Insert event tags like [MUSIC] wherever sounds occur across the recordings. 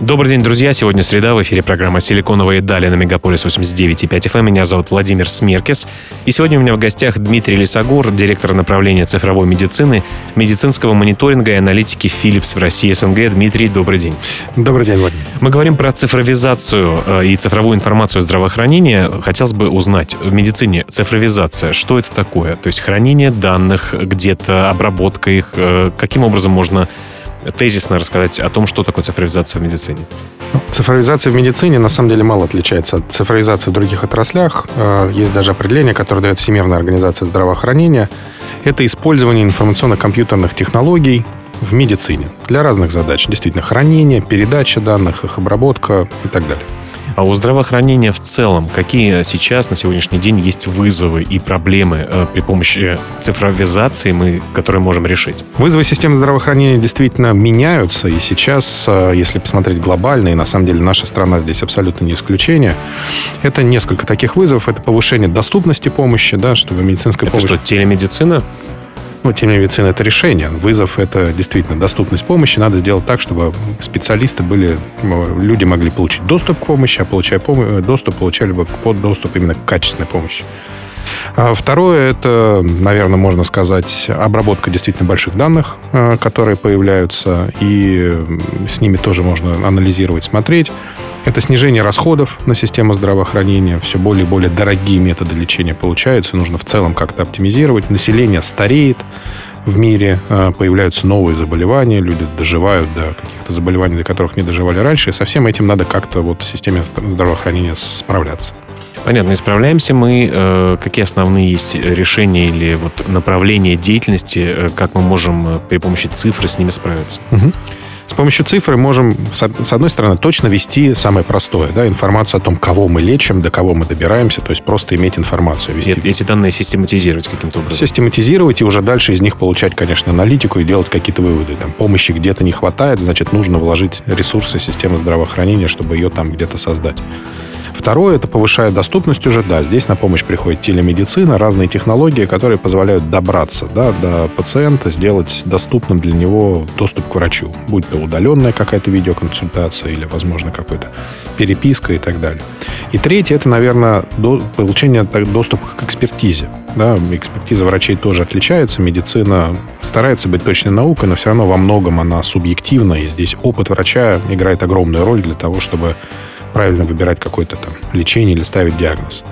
Добрый день, друзья. Сегодня среда. В эфире программа «Силиконовые дали» на Мегаполис 89.5 FM. Эм. Меня зовут Владимир Смеркис. И сегодня у меня в гостях Дмитрий Лисогор, директор направления цифровой медицины, медицинского мониторинга и аналитики Philips в России СНГ. Дмитрий, добрый день. Добрый день, Владимир. Мы говорим про цифровизацию э, и цифровую информацию здравоохранения. Хотелось бы узнать, в медицине цифровизация, что это такое? То есть хранение данных где-то, обработка их, э, каким образом можно тезисно рассказать о том, что такое цифровизация в медицине? Ну, цифровизация в медицине на самом деле мало отличается от цифровизации в других отраслях. Э, есть даже определение, которое дает Всемирная организация здравоохранения. Это использование информационно-компьютерных технологий в медицине для разных задач. Действительно, хранение, передача данных, их обработка и так далее. А у здравоохранения в целом какие сейчас на сегодняшний день есть вызовы и проблемы э, при помощи цифровизации, мы, которые можем решить? Вызовы системы здравоохранения действительно меняются, и сейчас, э, если посмотреть глобально, и на самом деле наша страна здесь абсолютно не исключение, это несколько таких вызовов. Это повышение доступности помощи, да, чтобы медицинская это помощь... что, телемедицина? Ну, телемедицина – это решение. Вызов – это действительно доступность помощи. Надо сделать так, чтобы специалисты были, люди могли получить доступ к помощи, а получая пом- доступ, получали бы под доступ именно к качественной помощи. А второе – это, наверное, можно сказать, обработка действительно больших данных, э, которые появляются, и с ними тоже можно анализировать, смотреть. Это снижение расходов на систему здравоохранения. Все более и более дорогие методы лечения получаются. Нужно в целом как-то оптимизировать. Население стареет в мире, э, появляются новые заболевания, люди доживают до каких-то заболеваний, до которых не доживали раньше. И со всем этим надо как-то вот в системе здравоохранения справляться. Понятно, исправляемся мы. Э, какие основные есть решения или вот направления деятельности, э, как мы можем при помощи цифры с ними справиться? Угу. С помощью цифры можем, с одной стороны, точно вести самое простое, да, информацию о том, кого мы лечим, до кого мы добираемся, то есть просто иметь информацию. Вести. Нет, эти данные систематизировать каким-то образом. Систематизировать и уже дальше из них получать, конечно, аналитику и делать какие-то выводы. Там помощи где-то не хватает, значит, нужно вложить ресурсы системы здравоохранения, чтобы ее там где-то создать. Второе, это повышает доступность уже, да, здесь на помощь приходит телемедицина, разные технологии, которые позволяют добраться да, до пациента, сделать доступным для него доступ к врачу, будь то удаленная какая-то видеоконсультация или, возможно, какая-то переписка и так далее. И третье, это, наверное, до, получение доступа к экспертизе. Да, экспертиза врачей тоже отличается, медицина старается быть точной наукой, но все равно во многом она субъективна, и здесь опыт врача играет огромную роль для того, чтобы правильно выбирать какое-то там лечение или ставить диагноз.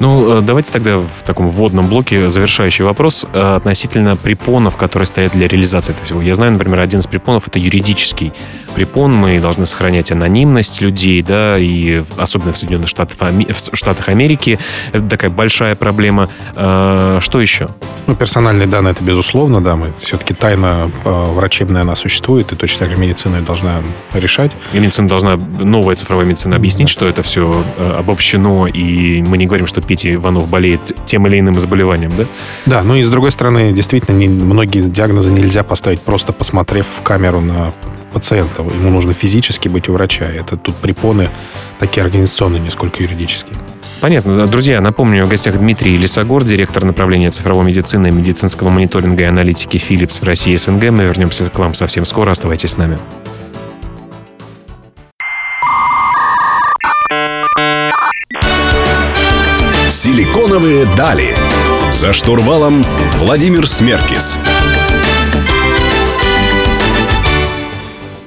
Ну, э, давайте тогда в таком вводном блоке завершающий вопрос э, относительно препонов, которые стоят для реализации этого всего. Я знаю, например, один из препонов — это юридический препон. Мы должны сохранять анонимность людей, да, и особенно в Соединенных Штатах, в Штатах Америки. Это такая большая проблема. Э, что еще? Ну, персональные данные — это безусловно, да. Мы все-таки тайна врачебная, она существует, и точно так же медицина ее должна решать. И медицина должна, новая цифровая медицина, объяснить, да. что это все обобщено, и мы не говорим, что Петя Иванов болеет тем или иным заболеванием, да? Да, ну и с другой стороны, действительно, не, многие диагнозы нельзя поставить просто посмотрев в камеру на пациента. Ему нужно физически быть у врача. Это тут препоны такие организационные, не сколько юридические. Понятно. Друзья, напомню, в гостях Дмитрий Лисогор, директор направления цифровой медицины, медицинского мониторинга и аналитики Philips в России и СНГ. Мы вернемся к вам совсем скоро. Оставайтесь с нами. Силиконовые дали. За штурвалом Владимир Смеркис.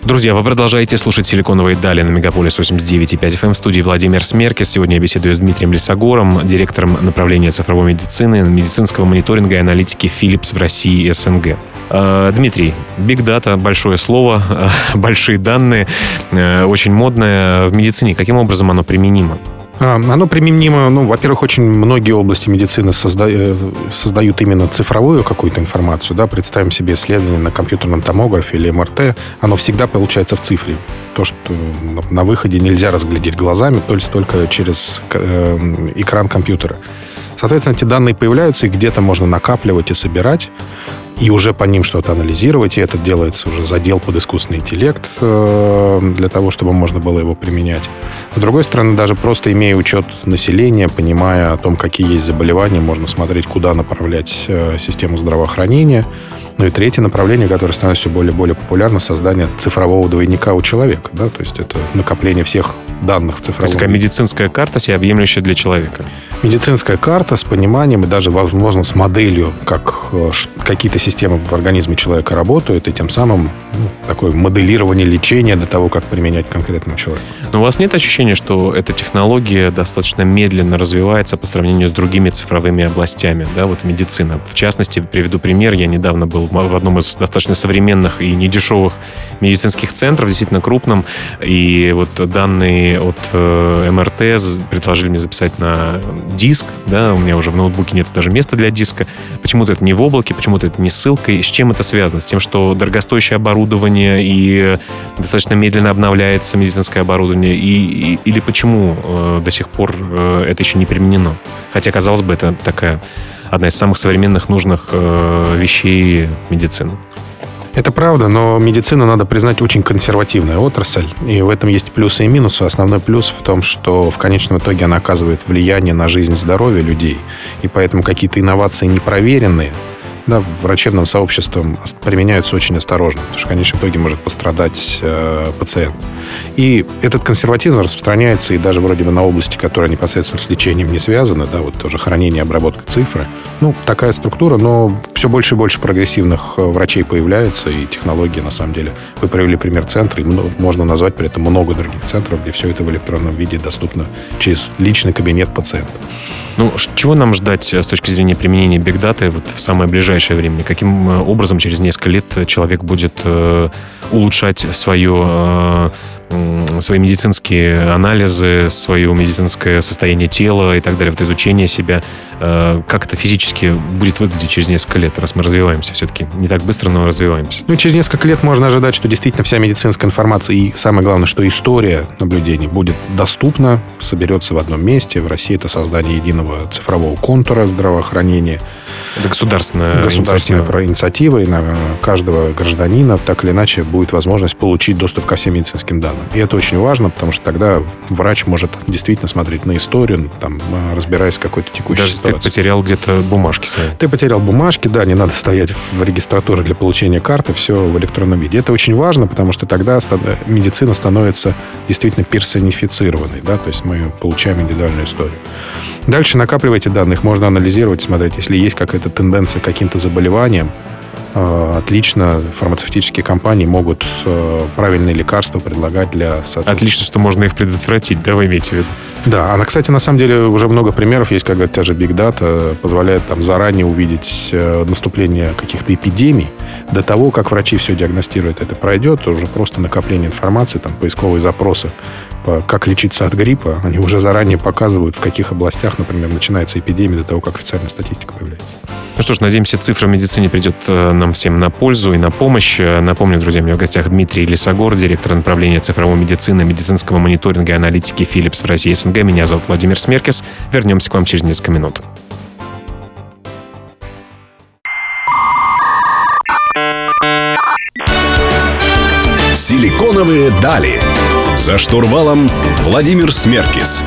Друзья, вы продолжаете слушать «Силиконовые дали» на Мегаполис 89.5 FM в студии Владимир Смеркис. Сегодня я беседую с Дмитрием Лисогором, директором направления цифровой медицины, медицинского мониторинга и аналитики Philips в России и СНГ. А, Дмитрий, Big Data, большое слово, [LAUGHS] большие данные, э, очень модное в медицине. Каким образом оно применимо? А, оно применимо, ну, во-первых, очень многие области медицины созда... Э, создают именно цифровую какую-то информацию. Да? Представим себе исследование на компьютерном томографе или МРТ. Оно всегда получается в цифре. То, что на выходе нельзя разглядеть глазами, только через э, экран компьютера. Соответственно, эти данные появляются, и где-то можно накапливать и собирать. И уже по ним что-то анализировать, и это делается уже задел под искусственный интеллект э, для того, чтобы можно было его применять. С другой стороны, даже просто имея учет населения, понимая о том, какие есть заболевания, можно смотреть, куда направлять э, систему здравоохранения. Ну и третье направление, которое становится все более и более популярно, создание цифрового двойника у человека. Да? То есть это накопление всех данных в цифровом. То есть такая медицинская карта, всеобъемлющая для человека. Медицинская карта с пониманием и даже, возможно, с моделью, как э, какие-то системы в организме человека работают, и тем самым такое моделирование лечения для того, как применять конкретному человеку. Но у вас нет ощущения, что эта технология достаточно медленно развивается по сравнению с другими цифровыми областями, да, вот медицина. В частности, приведу пример, я недавно был в одном из достаточно современных и недешевых медицинских центров, действительно крупном, и вот данные от э, МРТ предложили мне записать на диск, да, у меня уже в ноутбуке нет даже места для диска, почему-то это не в облаке, почему-то это не ссылкой, с чем это связано? С тем, что дорогостоящее оборудование и достаточно медленно обновляется медицинское оборудование, и, и, или почему э, до сих пор э, это еще не применено? Хотя, казалось бы, это такая одна из самых современных нужных э, вещей медицины. Это правда, но медицина, надо признать, очень консервативная отрасль. И в этом есть плюсы и минусы. Основной плюс в том, что в конечном итоге она оказывает влияние на жизнь и здоровье людей. И поэтому какие-то инновации непроверенные, да, врачебным сообществом применяются очень осторожно, потому что в конечном итоге может пострадать э, пациент. И этот консерватизм распространяется и даже вроде бы на области, которая непосредственно с лечением не связана, да, вот тоже хранение, обработка цифры. Ну, такая структура, но все больше и больше прогрессивных э, врачей появляется, и технологии, на самом деле. Вы привели пример центра, и можно назвать при этом много других центров, где все это в электронном виде доступно через личный кабинет пациента. Ну, чего нам ждать э, с точки зрения применения бигдаты вот в самое ближайшее время? Каким э, образом через несколько лет человек будет э, улучшать свое свои медицинские анализы, свое медицинское состояние тела и так далее, вот изучение себя, э, как это физически будет выглядеть через несколько лет, раз мы развиваемся все-таки. Не так быстро, но развиваемся. Ну, через несколько лет можно ожидать, что действительно вся медицинская информация и, самое главное, что история наблюдений будет доступна, соберется в одном месте. В России это создание единого цифрового контура здравоохранения. Это государственная, государственная инициатива. инициатива, и на каждого гражданина так или иначе будет возможность получить доступ ко всем медицинским данным. И это очень важно, потому что тогда врач может действительно смотреть на историю, там, разбираясь в какой-то текущей Даже ситуации. ты потерял где-то бумажки свои. Ты потерял бумажки, да, не надо стоять в регистратуре для получения карты, все в электронном виде. Это очень важно, потому что тогда медицина становится действительно персонифицированной, да, то есть мы получаем индивидуальную историю. Дальше накапливайте данных, можно анализировать, смотреть, если есть какая-то тенденция к каким-то заболеваниям, Э, отлично фармацевтические компании могут э, правильные лекарства предлагать для... Отлично, что можно их предотвратить, да, вы имеете в виду? Да, она, кстати, на самом деле уже много примеров есть, когда та же Big Data позволяет там заранее увидеть э, наступление каких-то эпидемий. До того, как врачи все диагностируют, это пройдет, уже просто накопление информации, там, поисковые запросы как лечиться от гриппа, они уже заранее показывают, в каких областях, например, начинается эпидемия до того, как официальная статистика появляется. Ну что ж, надеемся, цифра в медицине придет нам всем на пользу и на помощь. Напомню, друзья, у меня в гостях Дмитрий Лисогор, директор направления цифровой медицины, медицинского мониторинга и аналитики Philips в России СНГ. Меня зовут Владимир Смеркес. Вернемся к вам через несколько минут. Силиконовые дали. За штурвалом Владимир Смеркис.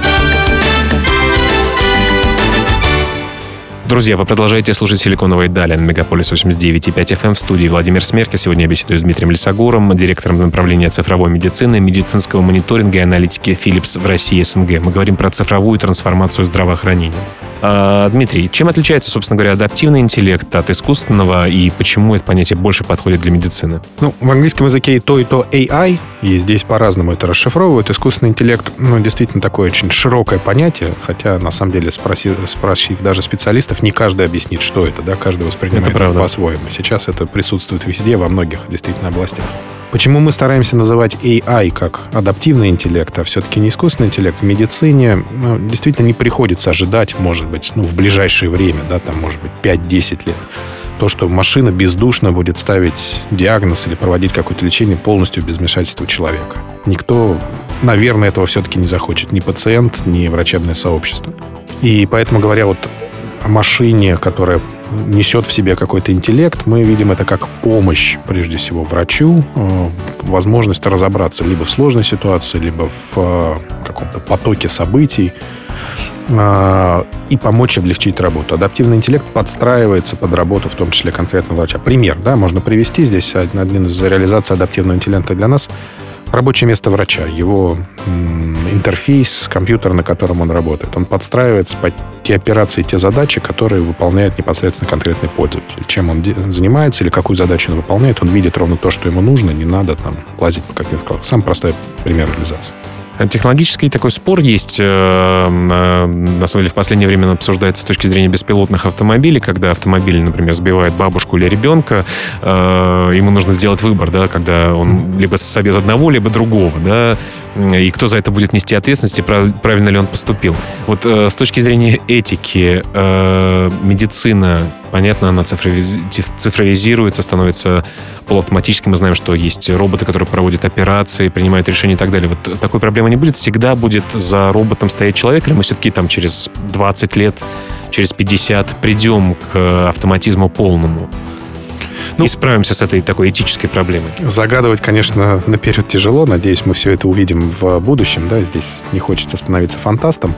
Друзья, вы продолжаете слушать «Силиконовые дали» на Мегаполис 89.5 FM в студии Владимир Смерка. Сегодня я беседую с Дмитрием Лисогором, директором направления цифровой медицины, медицинского мониторинга и аналитики Philips в России СНГ. Мы говорим про цифровую трансформацию здравоохранения. А, Дмитрий, чем отличается, собственно говоря, адаптивный интеллект от искусственного и почему это понятие больше подходит для медицины? Ну, в английском языке и то, и то AI, и здесь по-разному это расшифровывают. Искусственный интеллект, ну, действительно такое очень широкое понятие, хотя, на самом деле, спроси, спросив даже специалистов, не каждый объяснит, что это, да, каждый воспринимает это, это по-своему. Сейчас это присутствует везде, во многих действительно областях. Почему мы стараемся называть AI как адаптивный интеллект, а все-таки не искусственный интеллект? В медицине ну, действительно не приходится ожидать, может быть, ну, в ближайшее время, да, там, может быть, 5-10 лет, то, что машина бездушно будет ставить диагноз или проводить какое-то лечение полностью без вмешательства человека. Никто, наверное, этого все-таки не захочет. Ни пациент, ни врачебное сообщество. И поэтому, говоря вот о машине, которая несет в себе какой-то интеллект. Мы видим это как помощь, прежде всего, врачу, э, возможность разобраться либо в сложной ситуации, либо в э, каком-то потоке событий и помочь облегчить работу. Адаптивный интеллект подстраивается под работу, в том числе конкретного врача. Пример, да, можно привести здесь один из реализаций адаптивного интеллекта для нас – рабочее место врача, его интерфейс, компьютер, на котором он работает. Он подстраивается под те операции, те задачи, которые выполняет непосредственно конкретный пользователь. Чем он занимается или какую задачу он выполняет, он видит ровно то, что ему нужно, не надо там лазить по каким-то... Самый простой пример реализации. Технологический такой спор есть, э, э, на самом деле, в последнее время обсуждается с точки зрения беспилотных автомобилей, когда автомобиль, например, сбивает бабушку или ребенка, э, ему нужно сделать выбор, да, когда он либо собьет одного, либо другого, да, и кто за это будет нести ответственность, и правильно ли он поступил. Вот с точки зрения этики, медицина, понятно, она цифровизируется, становится полуавтоматически. Мы знаем, что есть роботы, которые проводят операции, принимают решения и так далее. Вот такой проблемы не будет. Всегда будет за роботом стоять человек, или мы все-таки там через 20 лет, через 50 придем к автоматизму полному? ну, и справимся с этой такой этической проблемой? Загадывать, конечно, наперед тяжело. Надеюсь, мы все это увидим в будущем. Да? Здесь не хочется становиться фантастом.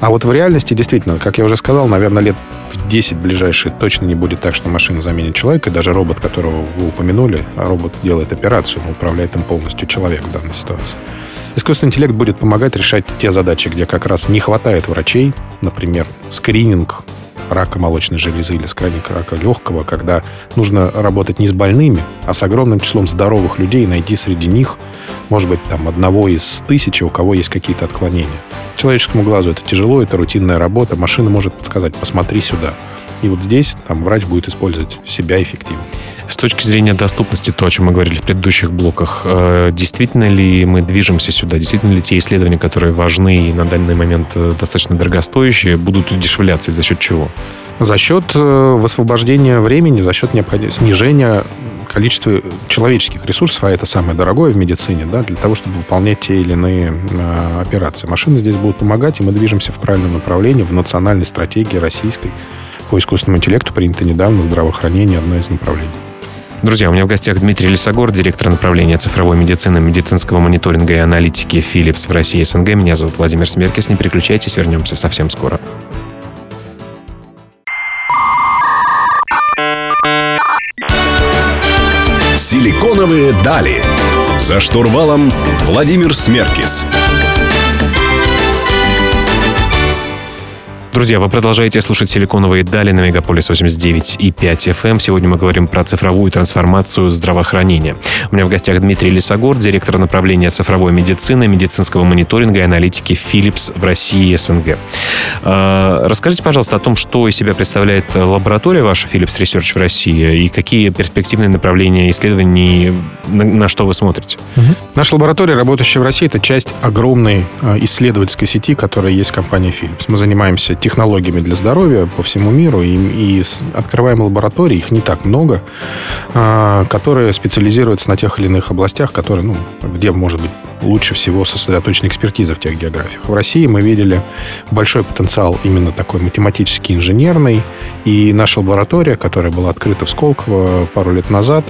А вот в реальности, действительно, как я уже сказал, наверное, лет в 10 ближайшие точно не будет так, что машина заменит человека. И даже робот, которого вы упомянули, а робот делает операцию, но управляет им полностью человек в данной ситуации. Искусственный интеллект будет помогать решать те задачи, где как раз не хватает врачей, например, скрининг рака молочной железы или скрининг рака легкого, когда нужно работать не с больными, а с огромным числом здоровых людей и найти среди них, может быть, там одного из тысячи, у кого есть какие-то отклонения. Человеческому глазу это тяжело, это рутинная работа. Машина может подсказать, посмотри сюда. И вот здесь там врач будет использовать себя эффективно. С точки зрения доступности, то, о чем мы говорили в предыдущих блоках, э, действительно ли мы движемся сюда? Действительно ли те исследования, которые важны и на данный момент э, достаточно дорогостоящие, будут удешевляться? И за счет чего? За счет э, высвобождения времени, за счет снижения количества человеческих ресурсов, а это самое дорогое в медицине, да, для того, чтобы выполнять те или иные операции. Машины здесь будут помогать, и мы движемся в правильном направлении, в национальной стратегии российской по искусственному интеллекту принято недавно здравоохранение, одно из направлений. Друзья, у меня в гостях Дмитрий Лисогор, директор направления цифровой медицины, медицинского мониторинга и аналитики Philips в России и СНГ. Меня зовут Владимир Смеркис. Не переключайтесь, вернемся совсем скоро. Силиконовые дали. За штурвалом Владимир Смеркис. Друзья, вы продолжаете слушать «Силиконовые дали» на Мегаполис 89 и 5 FM. Эм. Сегодня мы говорим про цифровую трансформацию здравоохранения. У меня в гостях Дмитрий Лисогор, директор направления цифровой медицины, медицинского мониторинга и аналитики Philips в России и СНГ. А, расскажите, пожалуйста, о том, что из себя представляет лаборатория ваша Philips Research в России и какие перспективные направления исследований, на, что вы смотрите? Угу. Наша лаборатория, работающая в России, это часть огромной а, исследовательской сети, которая есть в компании Philips. Мы занимаемся технологиями для здоровья по всему миру и, и открываем лаборатории, их не так много, а, которые специализируются на тех или иных областях, которые, ну, где, может быть, лучше всего сосредоточена экспертиза в тех географиях. В России мы видели большой потенциал именно такой математический, инженерный, и наша лаборатория, которая была открыта в Сколково пару лет назад,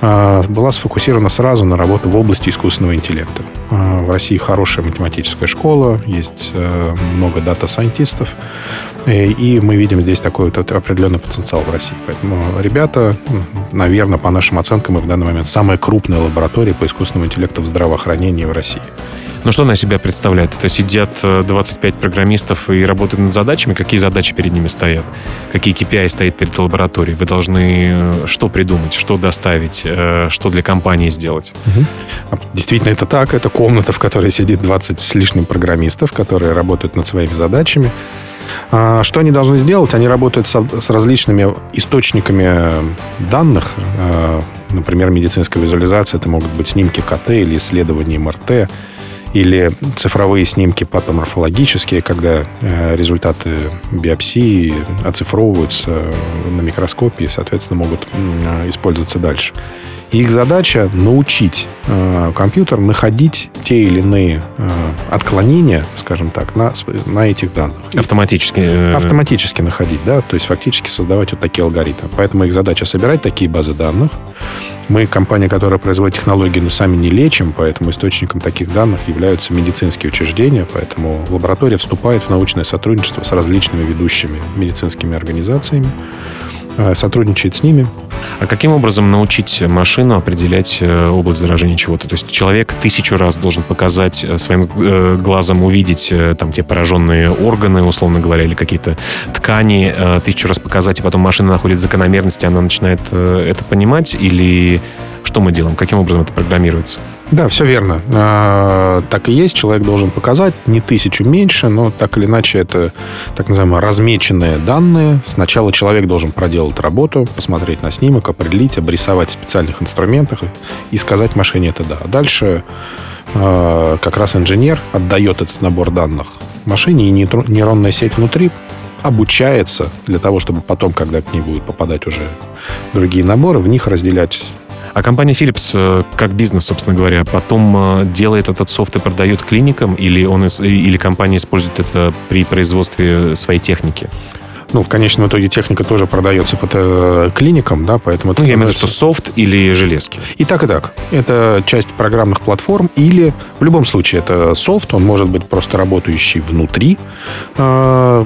была сфокусирована сразу на работу в области искусственного интеллекта. А, в России хорошая математическая школа, есть э, много дата-сайентистов, и мы видим здесь такой вот определенный потенциал в России. Поэтому ребята, наверное, по нашим оценкам, мы в данный момент самая крупная лаборатория по искусственному интеллекту в здравоохранении в России. Ну, что она себя представляет? Это сидят 25 э, программистов и работают над задачами. Какие задачи перед ними стоят? Какие KPI стоят перед лабораторией? Вы должны э, что придумать, что доставить, э, что для компании сделать? Угу. Действительно, это так. Это комната, в которой сидит 20 с лишним программистов, которые работают над своими задачами. А, что они должны сделать? Они работают с различными источниками данных, например, медицинская визуализация, это могут быть снимки КТ или исследования МРТ, или цифровые снимки патоморфологические, когда э, результаты биопсии оцифровываются на микроскопе и, соответственно, могут э, использоваться дальше. И их задача научить э, компьютер находить те или иные э, отклонения, скажем так, на, на этих данных. Автоматически. Э... Автоматически находить, да, то есть фактически создавать вот такие алгоритмы. Поэтому их задача собирать такие базы данных, мы компания, которая производит технологии, но сами не лечим, поэтому источником таких данных являются медицинские учреждения, поэтому лаборатория вступает в научное сотрудничество с различными ведущими медицинскими организациями, сотрудничает с ними. А каким образом научить машину определять э, область заражения чего-то? То есть человек тысячу раз должен показать э, своим глазом, увидеть там те пораженные органы, условно говоря, или какие-то ткани, тысячу раз показать, и потом машина находит закономерности, она начинает это понимать, или что мы делаем? Каким образом это программируется? Да, все верно. А, так и есть. Человек должен показать не тысячу меньше, но так или иначе это так называемые размеченные данные. Сначала человек должен проделать работу, посмотреть на снимок, определить, обрисовать в специальных инструментах и сказать машине это да. А дальше а, как раз инженер отдает этот набор данных машине, и нейронная сеть внутри обучается для того, чтобы потом, когда к ней будут попадать уже другие наборы, в них разделять а компания Philips, э, как бизнес, собственно говоря, потом э, делает этот софт и продает клиникам, или, он, или компания использует это при производстве своей техники? Ну, в конечном итоге техника тоже продается под э, клиникам, да, поэтому это ну, я имею в виду, что софт или железки. И так, и так. Это часть программных платформ или, в любом случае, это софт, он может быть просто работающий внутри э,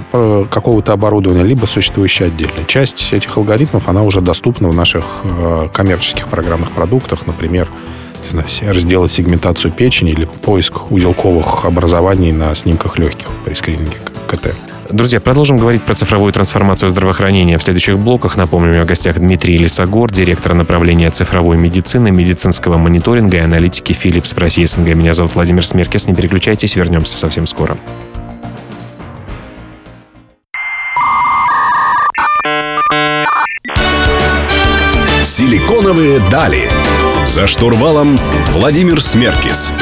какого-то оборудования, либо существующий отдельно. Часть этих алгоритмов, она уже доступна в наших э, коммерческих программных продуктах, например, не знаю, сделать сегментацию печени или поиск узелковых образований на снимках легких при скрининге КТ. Друзья, продолжим говорить про цифровую трансформацию здравоохранения в следующих блоках. Напомню, о гостях Дмитрий Лисогор, директор направления цифровой медицины, медицинского мониторинга и аналитики Philips в России СНГ. Меня зовут Владимир Смеркес. Не переключайтесь, вернемся совсем скоро. Силиконовые дали. За штурвалом Владимир Смеркис.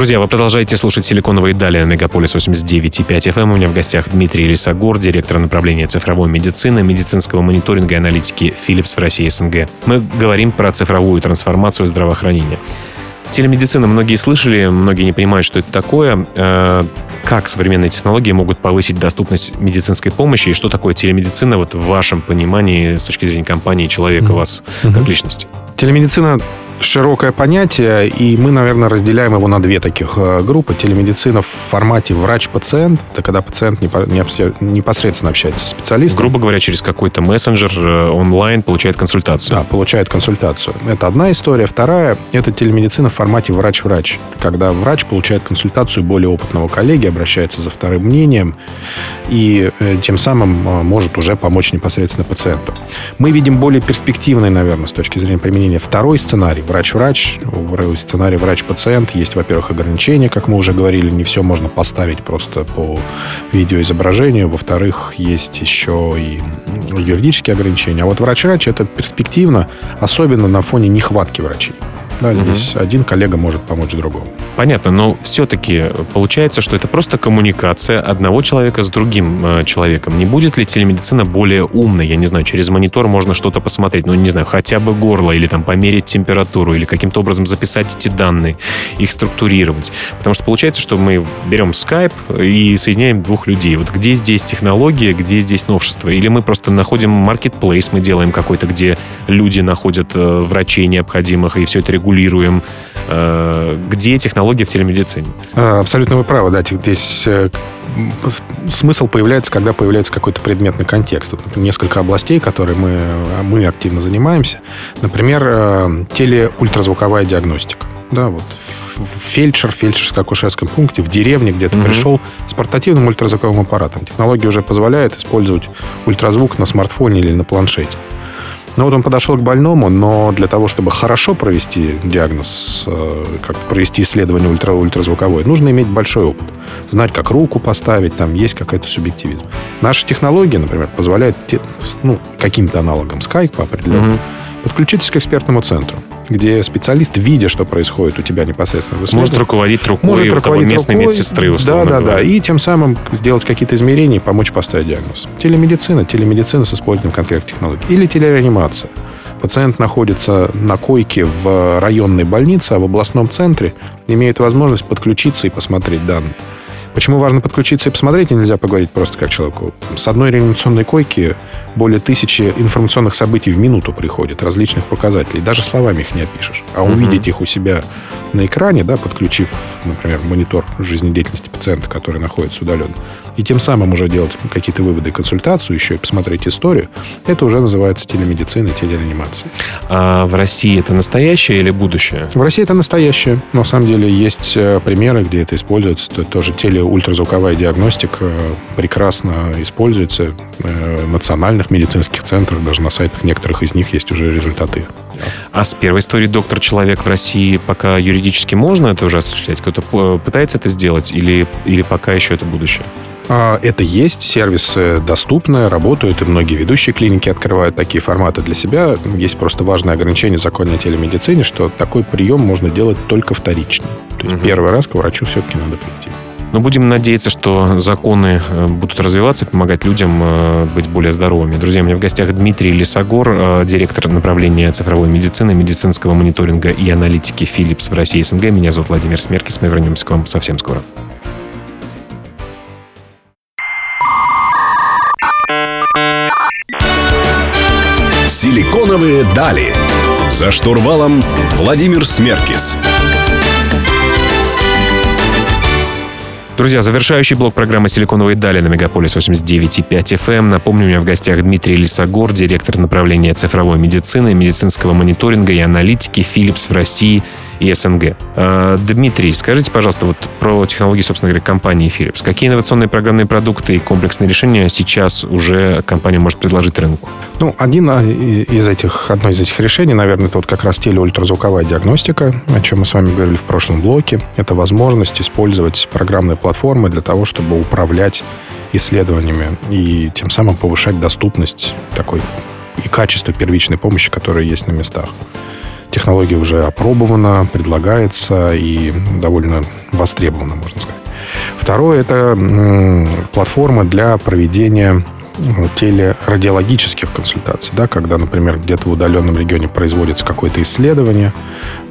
Друзья, вы продолжаете слушать «Силиконовые дали» на Мегаполис 89.5 FM. У меня в гостях Дмитрий Лисогор, директор направления цифровой медицины, медицинского мониторинга и аналитики Philips в России СНГ. Мы говорим про цифровую трансформацию здравоохранения. Телемедицина многие слышали, многие не понимают, что это такое. Э, как современные технологии могут повысить доступность медицинской помощи и что такое телемедицина вот в вашем понимании с точки зрения компании человека, mm-hmm. вас как личности? Телемедицина широкое понятие, и мы, наверное, разделяем его на две таких э, группы. Телемедицина в формате врач-пациент, это когда пациент непосредственно общается с специалистом. Грубо говоря, через какой-то мессенджер э, онлайн получает консультацию. Да, получает консультацию. Это одна история. Вторая – это телемедицина в формате врач-врач, когда врач получает консультацию более опытного коллеги, обращается за вторым мнением и э, тем самым может уже помочь непосредственно пациенту. Мы видим более перспективный, наверное, с точки зрения применения второй сценарий врач-врач, в сценарии врач-пациент есть, во-первых, ограничения, как мы уже говорили, не все можно поставить просто по видеоизображению, во-вторых, есть еще и юридические ограничения. А вот врач-врач это перспективно, особенно на фоне нехватки врачей. Да, здесь угу. один коллега может помочь другому. Понятно, но все-таки получается, что это просто коммуникация одного человека с другим э, человеком. Не будет ли телемедицина более умной? Я не знаю, через монитор можно что-то посмотреть, ну, не знаю, хотя бы горло, или там померить температуру, или каким-то образом записать эти данные, их структурировать. Потому что получается, что мы берем скайп и соединяем двух людей. Вот где здесь технология, где здесь новшество? Или мы просто находим маркетплейс, мы делаем какой-то, где люди находят э, врачей необходимых, и все это регулируется регулируем, э, где технологии в телемедицине. А, абсолютно вы правы, да. Здесь э, смысл появляется, когда появляется какой-то предметный контекст. Вот, несколько областей, которые мы, мы активно занимаемся. Например, э, телеультразвуковая диагностика. Да, вот фельдшер фельдшерско-акушерском пункте в деревне, где ты угу. пришел с портативным ультразвуковым аппаратом. Технология уже позволяет использовать ультразвук на смартфоне или на планшете. Ну вот он подошел к больному, но для того, чтобы хорошо провести диагноз, э, как провести исследование ультра ультразвуковое, нужно иметь большой опыт. Знать, как руку поставить, там есть какой-то субъективизм. Наши технологии, например, позволяют ну, каким-то аналогом Skype по определенному угу. подключиться к экспертному центру где специалист, видя, что происходит у тебя непосредственно Может руководить рукой может у того руководить местной рукой, медсестры, Да, да, говоря. да. И тем самым сделать какие-то измерения и помочь поставить диагноз. Телемедицина, телемедицина с использованием конкретных технологий. Или телереанимация. Пациент находится на койке в районной больнице, а в областном центре имеет возможность подключиться и посмотреть данные. Почему важно подключиться и посмотреть, и нельзя поговорить просто как человеку? С одной реанимационной койки более тысячи информационных событий в минуту приходит, различных показателей. Даже словами их не опишешь. А увидеть их у себя на экране, да, подключив, например, монитор жизнедеятельности пациента, который находится удаленно, и тем самым уже делать какие-то выводы и консультацию, еще и посмотреть историю, это уже называется телемедицина, телереанимация. А в России это настоящее или будущее? В России это настоящее. На самом деле есть э, примеры, где это используется. То- Тоже телеультразвуковая диагностика э, прекрасно используется э, в национальных медицинских центрах. Даже на сайтах некоторых из них есть уже результаты. А с первой историей доктор-человек в России пока юридически можно это уже осуществлять? Кто-то пытается это сделать или, или пока еще это будущее? А, Это есть, сервисы доступны, работают, и многие ведущие клиники открывают такие форматы для себя. Есть просто важное ограничение в законе о телемедицине, что такой прием можно делать только вторично. То есть Мгм. первый раз к врачу все-таки надо прийти. Но будем надеяться, что законы э, будут развиваться и помогать людям э, быть более здоровыми. Друзья, у меня в гостях Дмитрий Лисогор, э, директор направления цифровой медицины, медицинского мониторинга и аналитики Philips в России и СНГ. Меня зовут Владимир Смеркис. Мы вернемся к вам совсем скоро. Силиконовые дали. За штурвалом Владимир Смеркис. Друзья, завершающий блок программы «Силиконовые дали» на Мегаполис 89,5 FM. Напомню, у меня в гостях Дмитрий Лисогор, директор направления цифровой медицины, медицинского мониторинга и аналитики Philips в России и СНГ. Э, Дмитрий, скажите, пожалуйста, вот про технологии, собственно говоря, компании Philips. Какие инновационные программные продукты и комплексные решения сейчас уже компания может предложить рынку? Ну, один а, из этих, одно из этих решений, наверное, это вот как раз телеультразвуковая диагностика, о чем мы с вами говорили в прошлом блоке. Это возможность использовать программные платформы для того, чтобы управлять исследованиями и тем самым повышать доступность такой и качество первичной помощи, которая есть на местах. Технология уже опробована, предлагается и довольно востребована, можно сказать. Второе – это платформа для проведения м, телерадиологических консультаций, да, когда, например, где-то в удаленном регионе производится какое-то исследование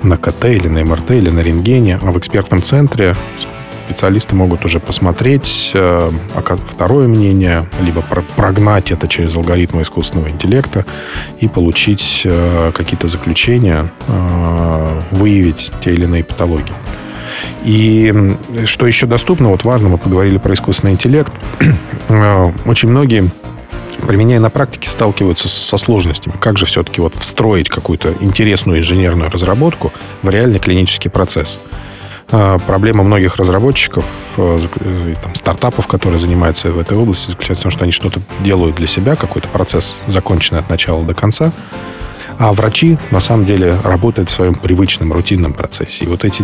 на КТ или на МРТ или на рентгене, а в экспертном центре специалисты могут уже посмотреть э, ока- второе мнение, либо про- прогнать это через алгоритмы искусственного интеллекта и получить э, какие-то заключения, э, выявить те или иные патологии. И что еще доступно, вот важно, мы поговорили про искусственный интеллект. [CLEARS THROAT] Очень многие применяя на практике, сталкиваются со сложностями. Как же все-таки вот встроить какую-то интересную инженерную разработку в реальный клинический процесс? А, Проблема многих разработчиков, э, э, там, стартапов, которые занимаются в этой области, заключается в том, что они что-то делают для себя, какой-то процесс законченный от начала до конца, а врачи, на самом деле, работают в своем привычном, рутинном процессе. И вот эти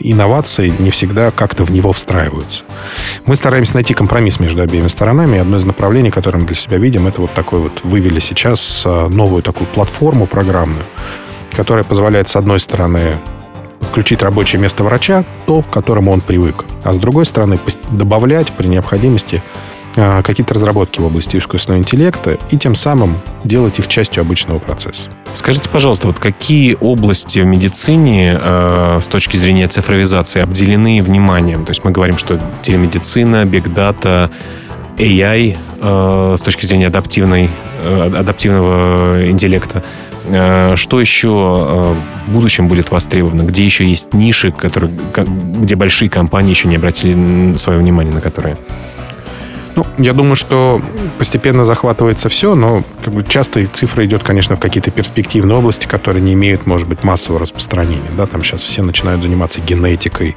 инновации не всегда как-то в него встраиваются. Мы стараемся найти компромисс между обеими сторонами. И одно из направлений, которое мы для себя видим, это вот такой вот вывели сейчас э, новую такую платформу программную, которая позволяет, с одной стороны, включить рабочее место врача, то, к которому он привык. А с другой стороны, добавлять при необходимости э, какие-то разработки в области искусственного интеллекта и тем самым делать их частью обычного процесса. Скажите, пожалуйста, вот какие области в медицине э, с точки зрения цифровизации обделены вниманием? То есть мы говорим, что телемедицина, бигдата, AI э, с точки зрения адаптивной, адаптивного интеллекта. Э, что еще э, в будущем будет востребовано? Где еще есть ниши, которые, ко- где большие компании еще не обратили свое внимание на которые? Ну, я думаю, что постепенно захватывается все, но как бы часто цифра идет, конечно, в какие-то перспективные области, которые не имеют, может быть, массового распространения. Да, там сейчас все начинают заниматься генетикой.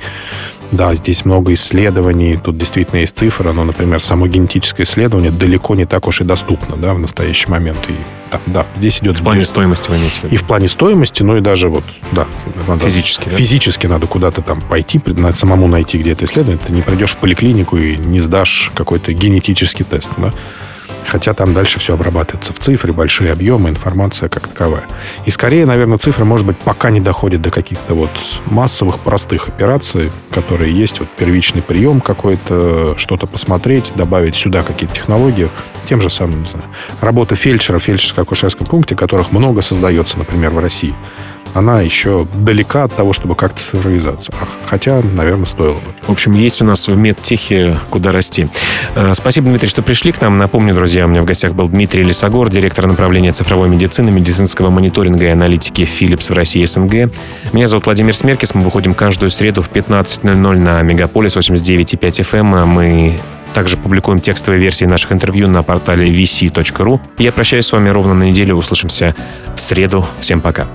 Да, здесь много исследований, тут действительно есть цифры, но, например, само генетическое исследование далеко не так уж и доступно, да, в настоящий момент. И там, да, здесь идет В плане стоимости вы имеете и в плане стоимости, ну и даже вот, да. надо- Физически, да? Физически надо куда-то там пойти, надо самому найти, где это исследование. Ты не придешь в поликлинику и не сдашь какой-то генетический тест, да. Хотя там дальше все обрабатывается в цифре, большие объемы, информация как таковая. И скорее, наверное, цифра, может быть, пока не доходит до каких-то вот массовых, простых операций, которые есть. Вот первичный прием какой-то, что-то посмотреть, добавить сюда какие-то технологии. Тем же самым, не знаю, работа фельдшера в фельдшерско-акушерском пункте, которых много создается, например, в России она еще далека от того, чтобы как-то цифровизаться. Хотя, наверное, стоило бы. В общем, есть у нас в медтехе куда расти. Э, спасибо, Дмитрий, что пришли к нам. Напомню, друзья, у меня в гостях был Дмитрий Лисогор, директор направления цифровой медицины, медицинского мониторинга и аналитики Philips в России СНГ. Меня зовут Владимир Смеркис. Мы выходим каждую среду в 15.00 на Мегаполис 89.5 FM. Мы также публикуем текстовые версии наших интервью на портале vc.ru. Я прощаюсь с вами ровно на неделю. Услышимся в среду. Всем пока.